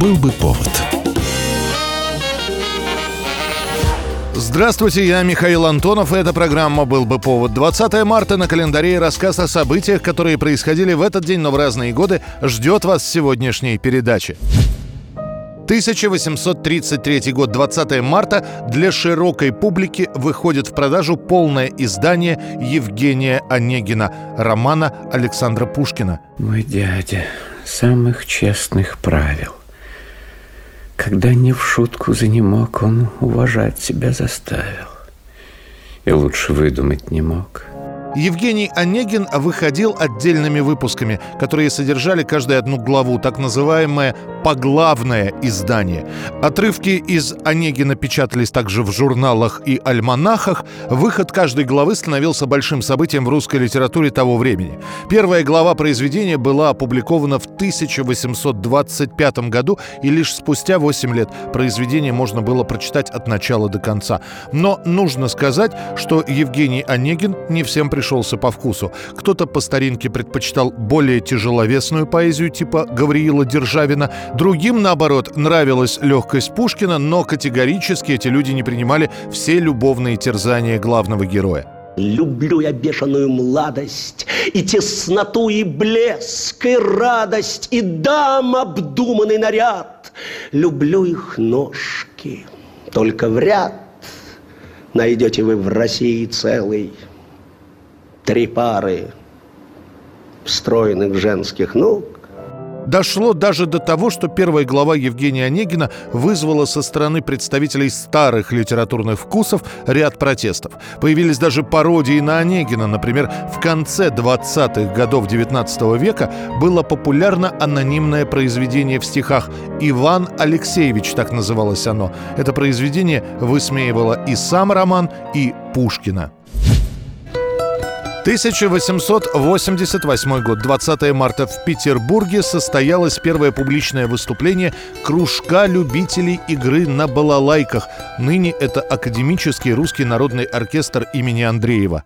Был бы повод. Здравствуйте, я Михаил Антонов, и эта программа «Был бы повод». 20 марта на календаре и рассказ о событиях, которые происходили в этот день, но в разные годы, ждет вас в сегодняшней передаче. 1833 год, 20 марта, для широкой публики выходит в продажу полное издание Евгения Онегина, романа Александра Пушкина. Мой дядя самых честных правил. Когда не в шутку за не мог, он уважать себя заставил. И лучше выдумать не мог – Евгений Онегин выходил отдельными выпусками, которые содержали каждую одну главу, так называемое поглавное издание. Отрывки из Онегина печатались также в журналах и альманахах. Выход каждой главы становился большим событием в русской литературе того времени. Первая глава произведения была опубликована в 1825 году, и лишь спустя 8 лет произведение можно было прочитать от начала до конца. Но нужно сказать, что Евгений Онегин не всем пришел пришелся по вкусу. Кто-то по старинке предпочитал более тяжеловесную поэзию типа Гавриила Державина, другим, наоборот, нравилась легкость Пушкина, но категорически эти люди не принимали все любовные терзания главного героя. Люблю я бешеную младость, И тесноту, и блеск, и радость, И дам обдуманный наряд. Люблю их ножки, только в ряд Найдете вы в России целый три пары стройных женских ног. Дошло даже до того, что первая глава Евгения Онегина вызвала со стороны представителей старых литературных вкусов ряд протестов. Появились даже пародии на Онегина. Например, в конце 20-х годов 19 века было популярно анонимное произведение в стихах «Иван Алексеевич», так называлось оно. Это произведение высмеивало и сам роман, и Пушкина. 1888 год, 20 марта в Петербурге состоялось первое публичное выступление кружка любителей игры на балалайках. Ныне это Академический русский народный оркестр имени Андреева.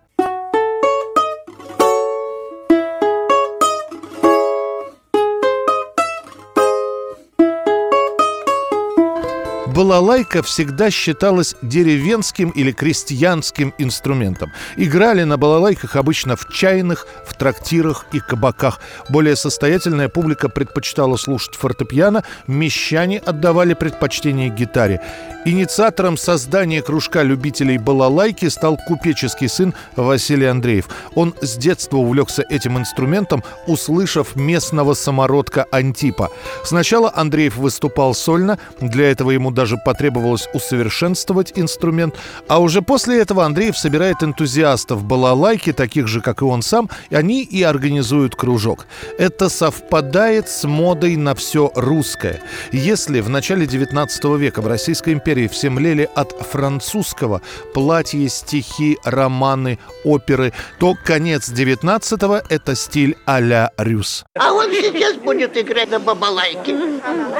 Балалайка всегда считалась деревенским или крестьянским инструментом. Играли на балалайках обычно в чайных, в трактирах и кабаках. Более состоятельная публика предпочитала слушать фортепиано, мещане отдавали предпочтение гитаре. Инициатором создания кружка любителей балалайки стал купеческий сын Василий Андреев. Он с детства увлекся этим инструментом, услышав местного самородка Антипа. Сначала Андреев выступал сольно, для этого ему даже потребовалось усовершенствовать инструмент, а уже после этого Андреев собирает энтузиастов балалайки, таких же, как и он сам, и они и организуют кружок. Это совпадает с модой на все русское. Если в начале 19 века в Российской империи империи все млели от французского платья, стихи, романы, оперы, то конец 19-го – это стиль а-ля Рюс. А он сейчас будет играть на бабалайке.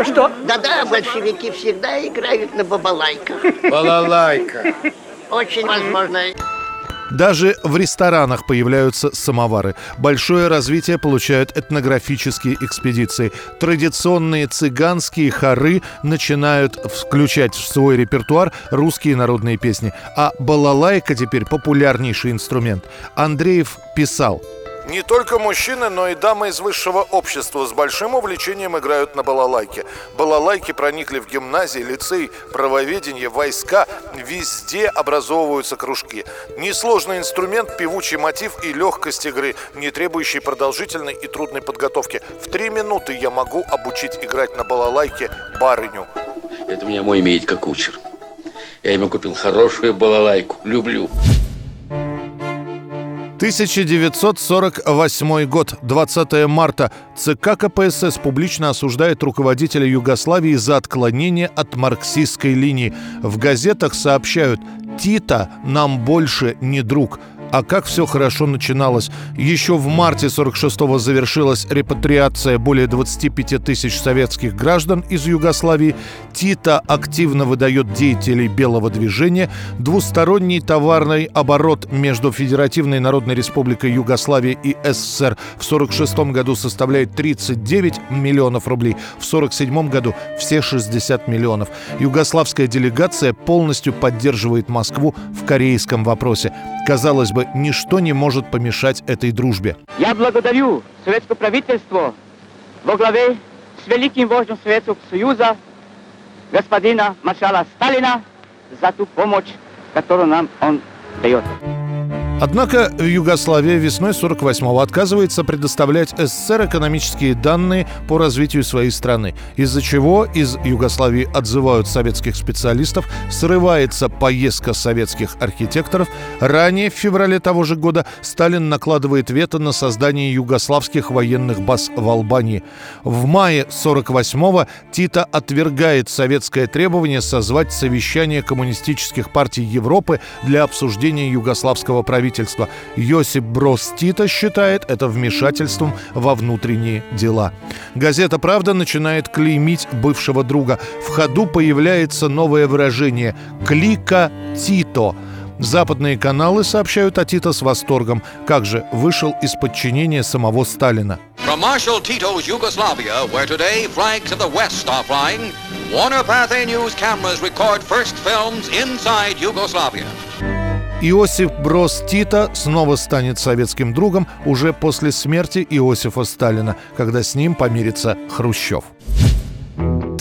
Что? Да-да, большевики всегда играют на бабалайках. Балалайка. Очень возможно. Даже в ресторанах появляются самовары. Большое развитие получают этнографические экспедиции. Традиционные цыганские хоры начинают включать в свой репертуар русские народные песни. А балалайка теперь популярнейший инструмент. Андреев писал – не только мужчины, но и дамы из высшего общества с большим увлечением играют на балалайке. Балалайки проникли в гимназии, лицей, правоведение, войска. Везде образовываются кружки. Несложный инструмент, певучий мотив и легкость игры, не требующий продолжительной и трудной подготовки. В три минуты я могу обучить играть на балалайке барыню. Это меня мой имеет как кучер. Я ему купил хорошую балалайку. Люблю. 1948 год, 20 марта. ЦК КПСС публично осуждает руководителя Югославии за отклонение от марксистской линии. В газетах сообщают «Тита нам больше не друг». А как все хорошо начиналось. Еще в марте 46-го завершилась репатриация более 25 тысяч советских граждан из Югославии. Тита активно выдает деятелей белого движения. Двусторонний товарный оборот между Федеративной Народной Республикой Югославия и СССР в 46 году составляет 39 миллионов рублей. В 47 году все 60 миллионов. Югославская делегация полностью поддерживает Москву в корейском вопросе. Казалось бы, ничто не может помешать этой дружбе. Я благодарю советское правительство во главе с великим вождем Советского Союза господина маршала Сталина за ту помощь, которую нам он дает. Однако Югославия весной 48-го отказывается предоставлять СССР экономические данные по развитию своей страны, из-за чего из Югославии отзывают советских специалистов, срывается поездка советских архитекторов. Ранее, в феврале того же года, Сталин накладывает вето на создание югославских военных баз в Албании. В мае 48-го Тита отвергает советское требование созвать совещание коммунистических партий Европы для обсуждения югославского правительства правительства. Йосип Брос Тита считает это вмешательством во внутренние дела. Газета «Правда» начинает клеймить бывшего друга. В ходу появляется новое выражение «клика Тито». Западные каналы сообщают о Тито с восторгом. Как же вышел из подчинения самого Сталина. From Marshal Tito's Yugoslavia, where today flags of the West are flying, Warner Pathé News cameras record first films inside Yugoslavia. Иосиф Брос Тита снова станет советским другом уже после смерти Иосифа Сталина, когда с ним помирится Хрущев.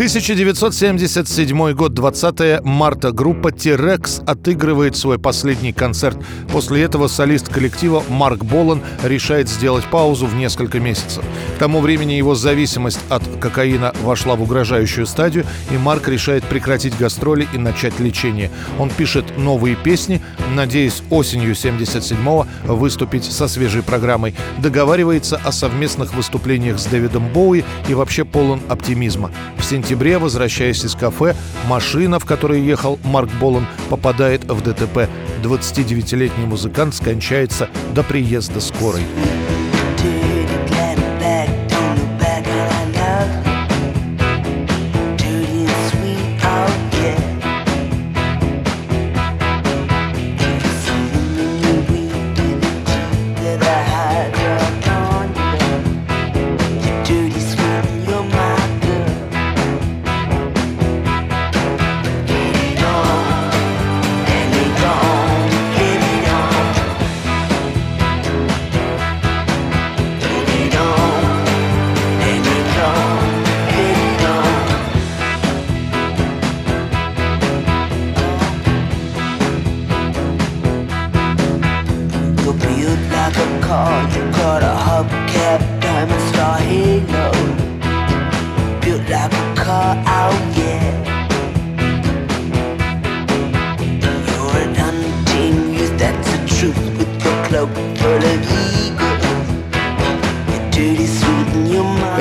1977 год, 20 марта. Группа «Тирекс» отыгрывает свой последний концерт. После этого солист коллектива Марк Болан решает сделать паузу в несколько месяцев. К тому времени его зависимость от кокаина вошла в угрожающую стадию, и Марк решает прекратить гастроли и начать лечение. Он пишет новые песни, надеясь осенью 77-го выступить со свежей программой. Договаривается о совместных выступлениях с Дэвидом Боуи и вообще полон оптимизма. В сентябре, возвращаясь из кафе, машина, в которой ехал Марк Болан, попадает в ДТП. 29-летний музыкант скончается до приезда скорой.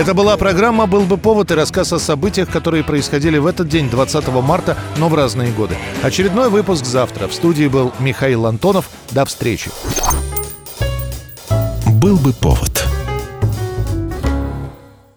Это была программа «Был бы повод» и рассказ о событиях, которые происходили в этот день, 20 марта, но в разные годы. Очередной выпуск завтра. В студии был Михаил Антонов. До встречи. «Был бы повод»